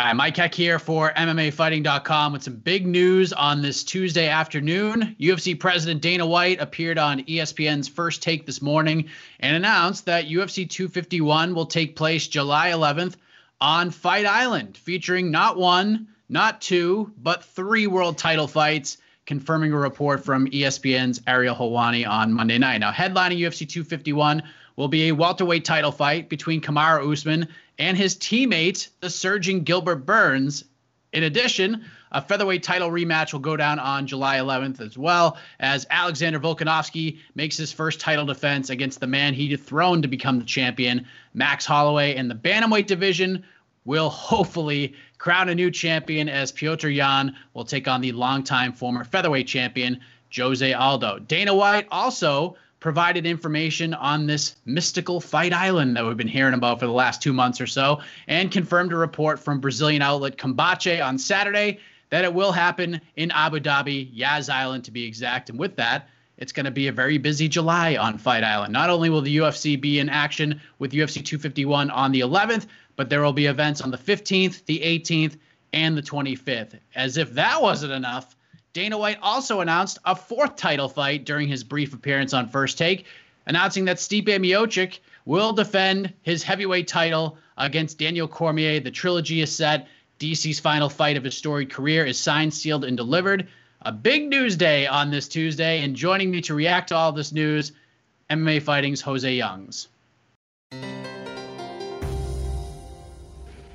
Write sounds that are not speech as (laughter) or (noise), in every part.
All right, Mike Heck here for MMAfighting.com with some big news on this Tuesday afternoon. UFC President Dana White appeared on ESPN's First Take this morning and announced that UFC 251 will take place July 11th on Fight Island, featuring not one, not two, but three world title fights, confirming a report from ESPN's Ariel Helwani on Monday night. Now, headlining UFC 251 will be a welterweight title fight between Kamaru Usman and his teammate, the surging Gilbert Burns. In addition, a featherweight title rematch will go down on July 11th as well as Alexander Volkanovski makes his first title defense against the man he dethroned to become the champion, Max Holloway. And the bantamweight division will hopefully crown a new champion as Petr Yan will take on the longtime former featherweight champion, Jose Aldo. Dana White also provided information on this mystical fight island that we've been hearing about for the last two months or so, and confirmed a report from Brazilian outlet Combate on Saturday that it will happen in Abu Dhabi, Yas Island to be exact. And with that, it's going to be a very busy July on Fight Island. Not only will the UFC be in action with UFC 251 on the 11th, but there will be events on the 15th, the 18th, and the 25th. As if that wasn't enough, Dana White also announced a fourth title fight during his brief appearance on First Take, announcing that Stipe Miocic will defend his heavyweight title against Daniel Cormier. The trilogy is set. DC's final fight of his storied career is signed, sealed, and delivered. A big news day on this Tuesday, and joining me to react to all this news, MMA Fighting's Jose Youngs.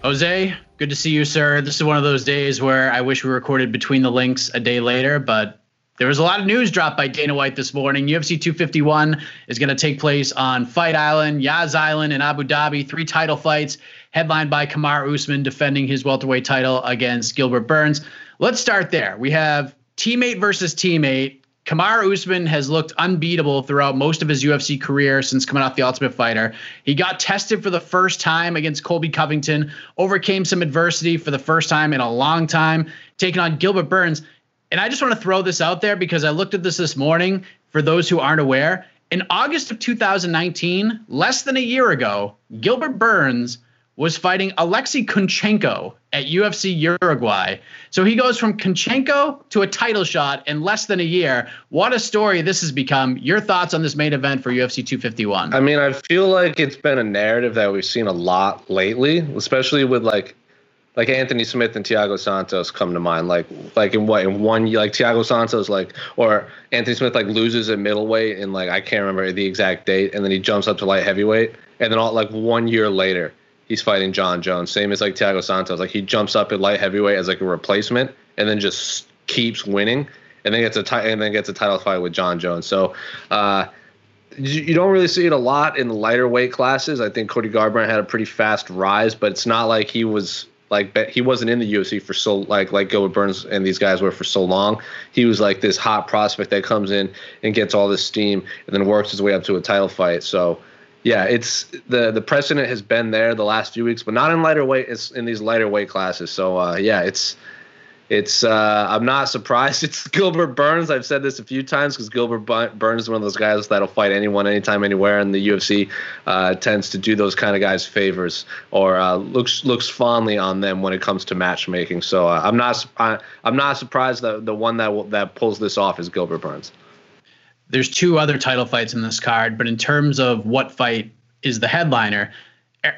Jose, good to see you, sir. This is one of those days where I wish we recorded between the links a day later, but there was a lot of news dropped by Dana White this morning. UFC 251 is going to take place on Fight Island, Yas Island, in Abu Dhabi. Three title fights, headlined by Kamaru Usman defending his welterweight title against Gilbert Burns. Let's start there. We have teammate versus teammate. Kamaru Usman has looked unbeatable throughout most of his UFC career since coming off the Ultimate Fighter. He got tested for the first time against Colby Covington, overcame some adversity for the first time in a long time, taking on Gilbert Burns. And I just want to throw this out there because I looked at this this morning for those who aren't aware. In August of 2019, less than a year ago, Gilbert Burns was fighting Alexei Kunchenko at UFC Uruguay. So he goes from Kunchenko to a title shot in less than a year. What a story this has become. Your thoughts on this main event for UFC 251? I mean, I feel like it's been a narrative that we've seen a lot lately, especially with like like Anthony Smith and Thiago Santos come to mind. Like like in what in one like Thiago Santos like or Anthony Smith like loses at middleweight and like I can't remember the exact date, and then he jumps up to light heavyweight, and then all like one year later he's fighting Jon Jones. Same as like Thiago Santos. Like he jumps up at light heavyweight as like a replacement and then just keeps winning and then gets a t- and then gets a title fight with Jon Jones. So uh, you don't really see it a lot in the lighter weight classes. I think Cody Garbrandt had a pretty fast rise, but it's not like he was like he wasn't in the UFC for so like like Gilbert Burns and these guys were for so long. He was like this hot prospect that comes in and gets all this steam and then works his way up to a title fight. So yeah, it's the the precedent has been there the last few weeks, but not in lighter weight. It's in these lighter weight classes. So uh, yeah, it's it's uh, I'm not surprised. (laughs) It's Gilbert Burns. I've said this a few times because Gilbert Burns is one of those guys that'll fight anyone, anytime, anywhere, and the UFC uh, tends to do those kind of guys favors or uh, looks looks fondly on them when it comes to matchmaking. So uh, I'm not I, I'm not surprised that the one that that pulls this off is Gilbert Burns there's two other title fights in this card, but in terms of what fight is the headliner,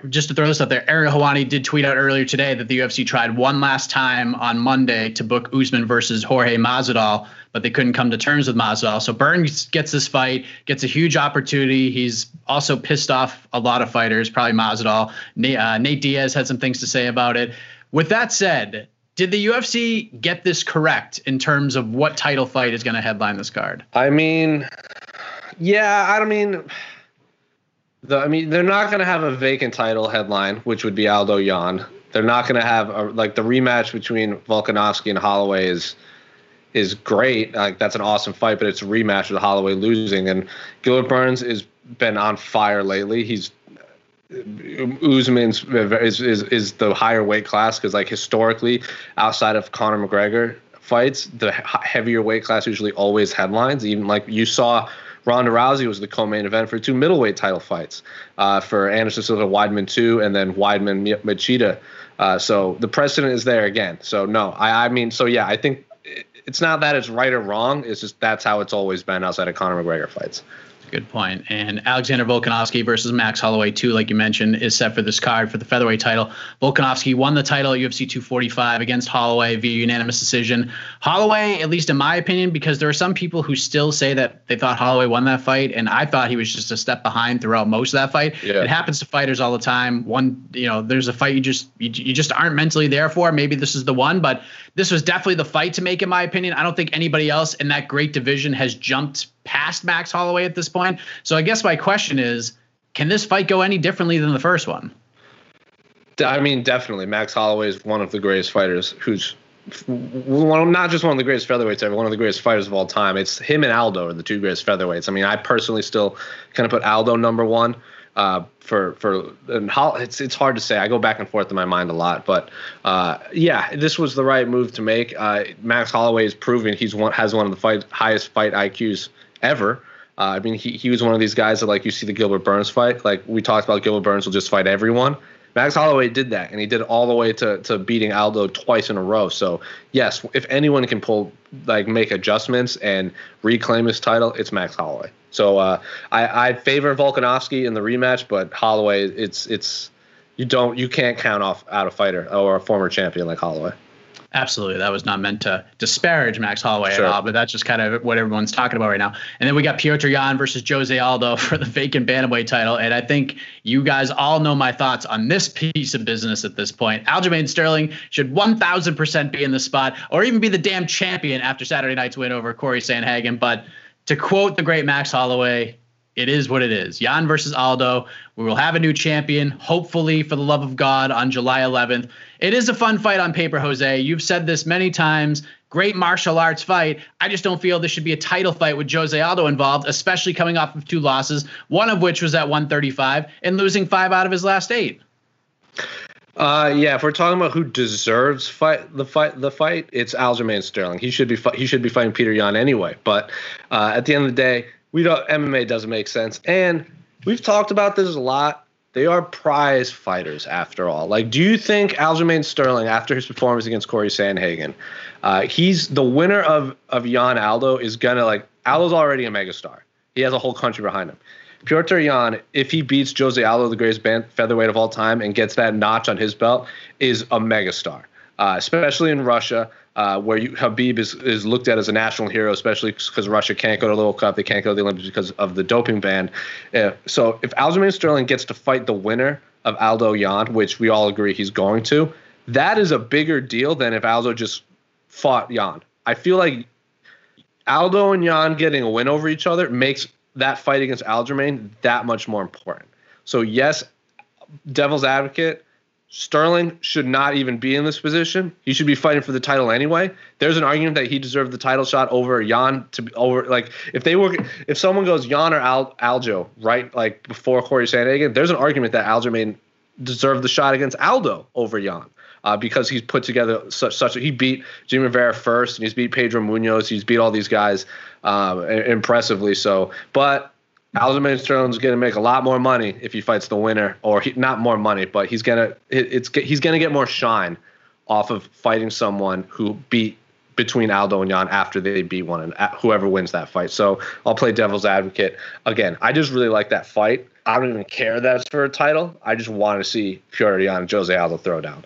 just to throw this out there, Ariel Helwani did tweet out earlier today that the UFC tried one last time on Monday to book Usman versus Jorge Masvidal, but they couldn't come to terms with Masvidal. So Burns gets this fight, gets a huge opportunity. He's also pissed off a lot of fighters, probably Masvidal. Nate, uh, Nate Diaz had some things to say about it. With that said, did the UFC get this correct in terms of what title fight is going to headline this card? I mean, yeah, I don't mean. The, I mean, they're not going to have a vacant title headline, which would be Aldo Yan. They're not going to have a, like the rematch between Volkanovski and Holloway is is great. Like that's an awesome fight, but it's a rematch with Holloway losing. And Gilbert Burns has been on fire lately. He's Usman's is, is is the higher weight class because like historically, outside of Conor McGregor fights, the heavier weight class usually always headlines. Even like you saw. Ronda Rousey was the co-main event for two middleweight title fights uh, for Anderson Silva Weidman two and then Weidman Machida. Uh, so the precedent is there again. So no, I, I mean, so yeah, I think it's not that it's right or wrong. It's just that's how it's always been outside of Conor McGregor fights. Good point. And Alexander Volkanovski versus Max Holloway, too, like you mentioned, is set for this card for the featherweight title. Volkanovski won the title at UFC 245 against Holloway via unanimous decision. Holloway, at least in my opinion, because there are some people who still say that they thought Holloway won that fight, and I thought he was just a step behind throughout most of that fight. Yeah. It happens to fighters all the time. One, you know, there's a fight you just you, you just aren't mentally there for. Maybe this is the one, but this was definitely the fight to make, in my opinion. I don't think anybody else in that great division has jumped past Max Holloway at this point. So I guess my question is, can this fight go any differently than the first one? I mean, definitely. Max Holloway is one of the greatest fighters who's one, not just one of the greatest featherweights ever, one of the greatest fighters of all time. It's him and Aldo are the two greatest featherweights. I mean, I personally still kind of put Aldo number one. Uh, for for and how, it's it's hard to say. I go back and forth in my mind a lot, but uh, yeah, this was the right move to make. Uh, Max Holloway is proving he's one has one of the fight highest fight IQs ever. Uh, I mean, he, he was one of these guys that like you see the Gilbert Burns fight. Like we talked about, Gilbert Burns will just fight everyone. Max Holloway did that, and he did it all the way to, to beating Aldo twice in a row. So yes, if anyone can pull like make adjustments and reclaim his title, it's Max Holloway. So uh, I, I favor Volkanovski in the rematch, but Holloway, it's it's you don't you can't count off out a fighter or a former champion like Holloway. Absolutely. That was not meant to disparage Max Holloway sure. at all, but that's just kind of what everyone's talking about right now. And then we got Petr Yan versus Jose Aldo (laughs) for the vacant bantamweight title. And I think you guys all know my thoughts on this piece of business at this point. Aljamain Sterling should 1000% be in the spot or even be the damn champion after Saturday night's win over Corey Sandhagen. But to quote the great Max Holloway, it is what it is. Yan versus Aldo. We will have a new champion, hopefully, for the love of God, on July 11th. It is a fun fight on paper, Jose. You've said this many times. Great martial arts fight. I just don't feel this should be a title fight with Jose Aldo involved, especially coming off of two losses, one of which was at 135 and losing five out of his last eight. Uh, yeah, if we're talking about who deserves fight the fight, the fight, it's Aljamain Sterling. He should be he should be fighting Peter Yan anyway. But uh, at the end of the day, we don't MMA doesn't make sense. And we've talked about this a lot. They are prize fighters after all. Like, do you think Aljamain Sterling, after his performance against Corey Sandhagen, uh, he's the winner of of Yan Aldo is gonna like Aldo's already a megastar. He has a whole country behind him. Petr Yan, if he beats Jose Aldo, the greatest featherweight of all time, and gets that notch on his belt, is a megastar. Uh, especially in Russia uh, where you, Khabib is, is looked at as a national hero, especially because Russia can't go to the World Cup, they can't go to the Olympics because of the doping ban. Uh, so if Aljamain Sterling gets to fight the winner of Aldo Yan, which we all agree he's going to, that is a bigger deal than if Aldo just fought Yan. I feel like Aldo and Yan getting a win over each other makes that fight against Aljamain that much more important. So yes, devil's advocate, Sterling should not even be in this position. He should be fighting for the title anyway. There's an argument that he deserved the title shot over Yan to over like if they were if someone goes Yan or Al, Aljo right like before Corey Sandhagen, there's an argument that Aljamain deserved the shot against Aldo over Yan. Uh, because he's put together such such a, he beat Jimmy Rivera first and he's beat Pedro Munhoz he's beat all these guys um, impressively. So, but Aljamain Sterling's going to make a lot more money if he fights the winner, or he, not more money, but he's going to it's he's going to get more shine off of fighting someone who beat between Aldo and Yan after they beat one and uh, whoever wins that fight. So I'll play devil's advocate again. I just really like that fight. I don't even care that it's for a title. I just want to see Yan and Jose Aldo throw down.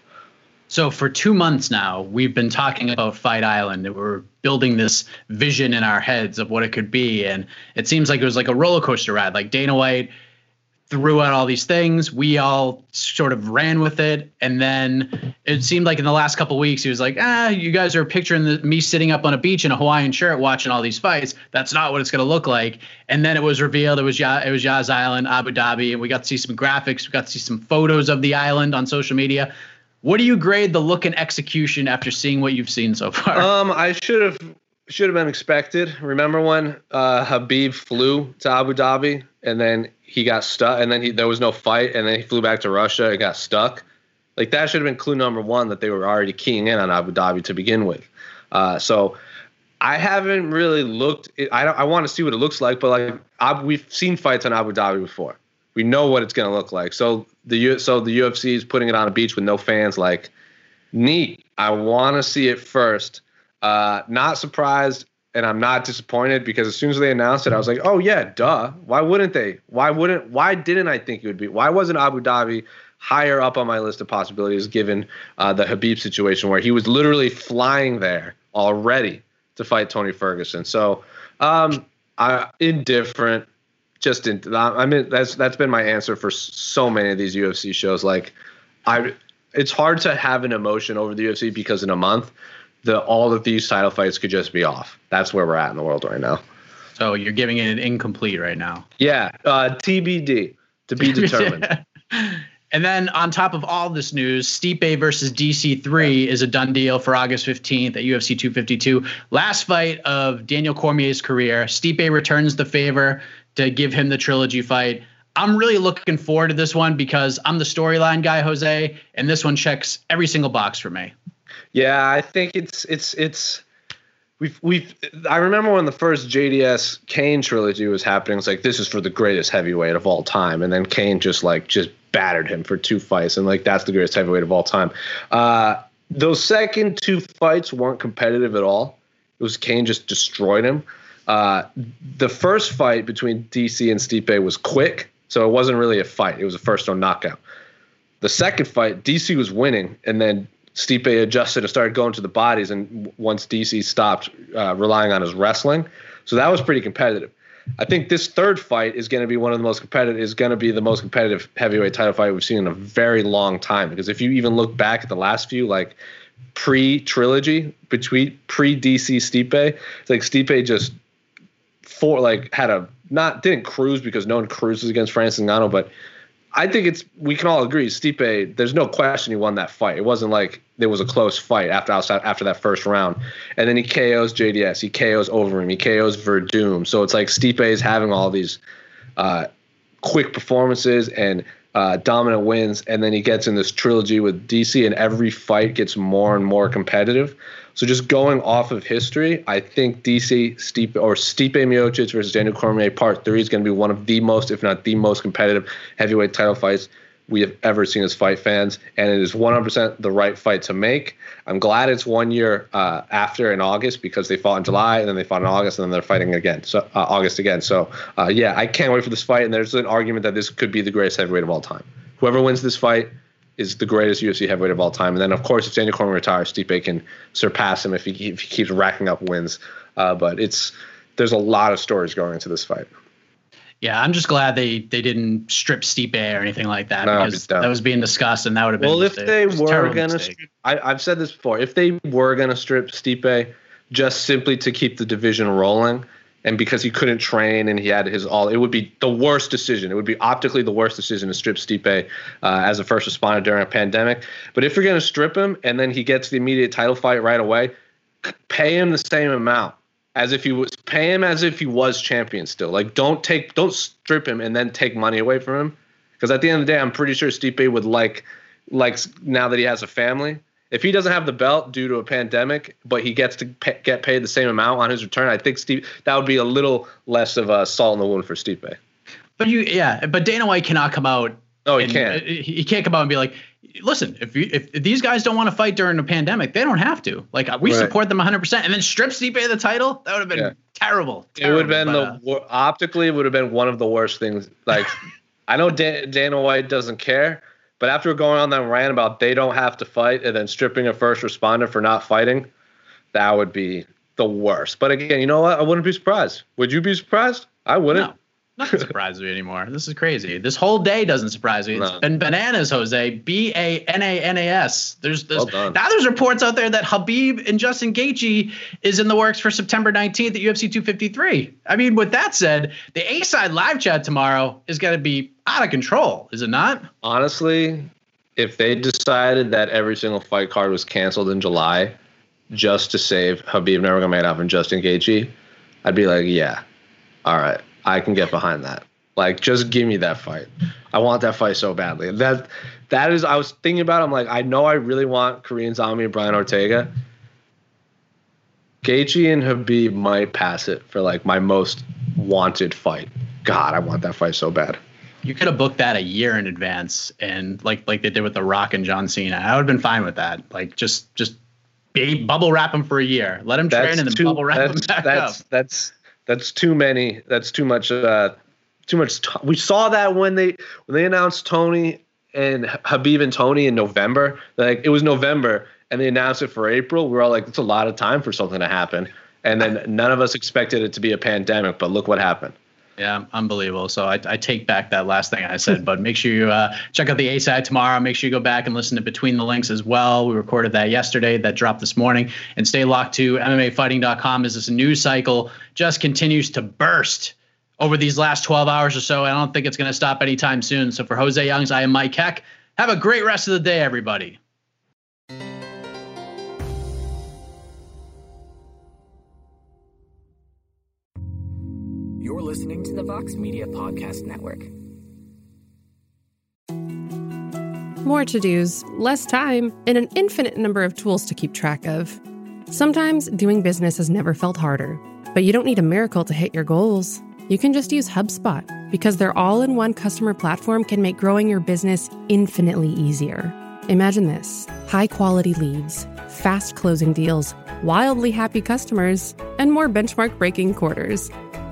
So for two months now, we've been talking about Fight Island, and we're building this vision in our heads of what it could be. And it seems like it was like a roller coaster ride. Like Dana White threw out all these things. We all sort of ran with it, and then it seemed like in the last couple weeks he was like, "Ah, you guys are picturing the, me sitting up on a beach in a Hawaiian shirt watching all these fights. That's not what it's going to look like." And then it was revealed it was ya- it was Yas Island, Abu Dhabi, and we got to see some graphics. We got to see some photos of the island on social media. What do you grade the look and execution after seeing what you've seen so far? Um, I should have should have been expected. Remember when uh, Khabib flew to Abu Dhabi and then he got stuck, and then he, there was no fight, and then he flew back to Russia and got stuck. Like that should have been clue number one that they were already keying in on Abu Dhabi to begin with. Uh, so I haven't really looked. I don't, I want to see what it looks like, but like we've seen fights on Abu Dhabi before. We know what it's going to look like. So the so the UFC is putting it on a beach with no fans. Like neat. I want to see it first. Uh, not surprised and I'm not disappointed because as soon as they announced it, I was like, oh yeah, duh. Why wouldn't they? Why wouldn't? Why didn't I think it would be? Why wasn't Abu Dhabi higher up on my list of possibilities given uh, the Khabib situation where he was literally flying there already to fight Tony Ferguson? So, um, I indifferent. Just in, I mean, that's that's been my answer for so many of these UFC shows. Like, I, it's hard to have an emotion over the UFC because in a month the all of these title fights could just be off. That's where we're at in the world right now. So you're giving it an incomplete right now. Yeah, uh, TBD to be (laughs) determined. and then on top of all this news, Stipe versus DC3 is a done deal for August 15th at UFC 252. Last fight of Daniel Cormier's career. Stipe returns the favor to give him the trilogy fight. I'm really looking forward to this one because I'm the storyline guy, Jose, and this one checks every single box for me. Yeah, I think it's it's it's we've we've I remember when the first JDS Cain trilogy was happening, it's like this is for the greatest heavyweight of all time. And then Cain just like just battered him for two fights and like that's the greatest heavyweight of all time. Uh those second two fights weren't competitive at all. It was Cain just destroyed him. Uh, the first fight between DC and Stipe was quick, so it wasn't really a fight. It was a first round knockout. The second fight, DC was winning, and then Stipe adjusted and started going to the bodies, and once DC stopped uh, relying on his wrestling, so that was pretty competitive. I think this third fight is going to be one of the most competitive. Is going to be the most competitive heavyweight title fight we've seen in a very long time. Because if you even look back at the last few, like pre trilogy between pre DC Stipe, it's like Stipe just for like had a not didn't cruise because no one cruises against Francis Ngannou, but I think it's we can all agree Stipe. There's no question he won that fight. It wasn't like there was a close fight after after that first round, and then he KOs JDS, he KOs Overeem, he KOs Werdum. So it's like Stipe is having all these uh, quick performances and uh, dominant wins, and then he gets in this trilogy with DC, and every fight gets more and more competitive. So just going off of history, I think DC Stipe or Stipe Miocic versus Daniel Cormier Part Three is going to be one of the most, if not the most competitive heavyweight title fights we have ever seen as fight fans, and it is 100% the right fight to make. I'm glad it's one year uh, after in August because they fought in July and then they fought in August and then they're fighting again. So uh, August again. So uh, yeah, I can't wait for this fight. And there's an argument that this could be the greatest heavyweight of all time. Whoever wins this fight is the greatest UFC heavyweight of all time. And then, of course, if Daniel Cormier retires, Stipe can surpass him if he, if he keeps racking up wins. Uh, but it's there's a lot of stories going into this fight. Yeah, I'm just glad they they didn't strip Stipe or anything like that no, because that was being discussed and that would have been. Well, if they were gonna, strip, I, I've said this before. If they were gonna strip Stipe just simply to keep the division rolling, and because he couldn't train and he had his all, it would be the worst decision. It would be optically the worst decision to strip Stipe uh, as a first responder during a pandemic. But if you're going to strip him and then he gets the immediate title fight right away, pay him the same amount as if he was pay him as if he was champion still. Like don't take don't strip him and then take money away from him. Because at the end of the day, I'm pretty sure Stipe would like like now that he has a family if he doesn't have the belt due to a pandemic, but he gets to pay, get paid the same amount on his return, I think Steve that would be a little less of a salt in the wound for Stipe. But you, yeah, but Dana White cannot come out. Oh, he and, can't. Uh, he can't come out and be like, listen, if you, if these guys don't want to fight during a pandemic, they don't have to. Like we right. support them 100, percent and then strip Stipe the title. That would have been yeah. terrible, terrible. It would have been but, the uh, optically, it would have been one of the worst things. Like (laughs) I know Dan, Dana White doesn't care but after going on that rant about they don't have to fight and then stripping a first responder for not fighting, that would be the worst. But again, you know what? I wouldn't be surprised. Would you be surprised? I wouldn't. No. Nothing surprises me anymore. This is crazy. This whole day doesn't surprise me. It's no. been bananas, Jose. B A N A N A S. There's, there's well now there's reports out there that Khabib and Justin Gaethje is in the works for September 19th at UFC 253. I mean, with that said, the A side live chat tomorrow is going to be out of control, is it not? Honestly, if they decided that every single fight card was canceled in July just to save Khabib Nurmagomedov and Justin Gaethje, I'd be like, yeah, all right I can get behind that. Like, just give me that fight. I want that fight so badly. That that is. I was thinking about. It, I'm like, I know I really want Korean Zombie and Brian Ortega. Gaethje and Khabib might pass it for like my most wanted fight. God, I want that fight so bad. You could have booked that a year in advance, and like like they did with The Rock and John Cena. I would have been fine with that. Like just just be, bubble wrap him for a year. Let him that's train and then too, bubble wrap him back that's, up. That's that's too many. That's too much. Uh, too much. T- we saw that when they when they announced Tony and Khabib and Tony in November. Like it was November, and they announced it for April. We are all like, it's a lot of time for something to happen. And then none of us expected it to be a pandemic, but look what happened. Yeah, unbelievable. So I, I take back that last thing I said, but make sure you uh, check out the A side tomorrow. Make sure you go back and listen to Between the Links as well. We recorded that yesterday, that dropped this morning. And stay locked to MMAfighting.com as this news cycle just continues to burst over these last 12 hours or so. I don't think it's going to stop anytime soon. So for Jose Youngs, I am Mike Heck. Have a great rest of the day, everybody. You're listening to the Vox Media Podcast Network. More to dos, less time, and an infinite number of tools to keep track of. Sometimes doing business has never felt harder, but you don't need a miracle to hit your goals. You can just use HubSpot because their all in one customer platform can make growing your business infinitely easier. Imagine this high quality leads, fast closing deals, wildly happy customers, and more benchmark breaking quarters.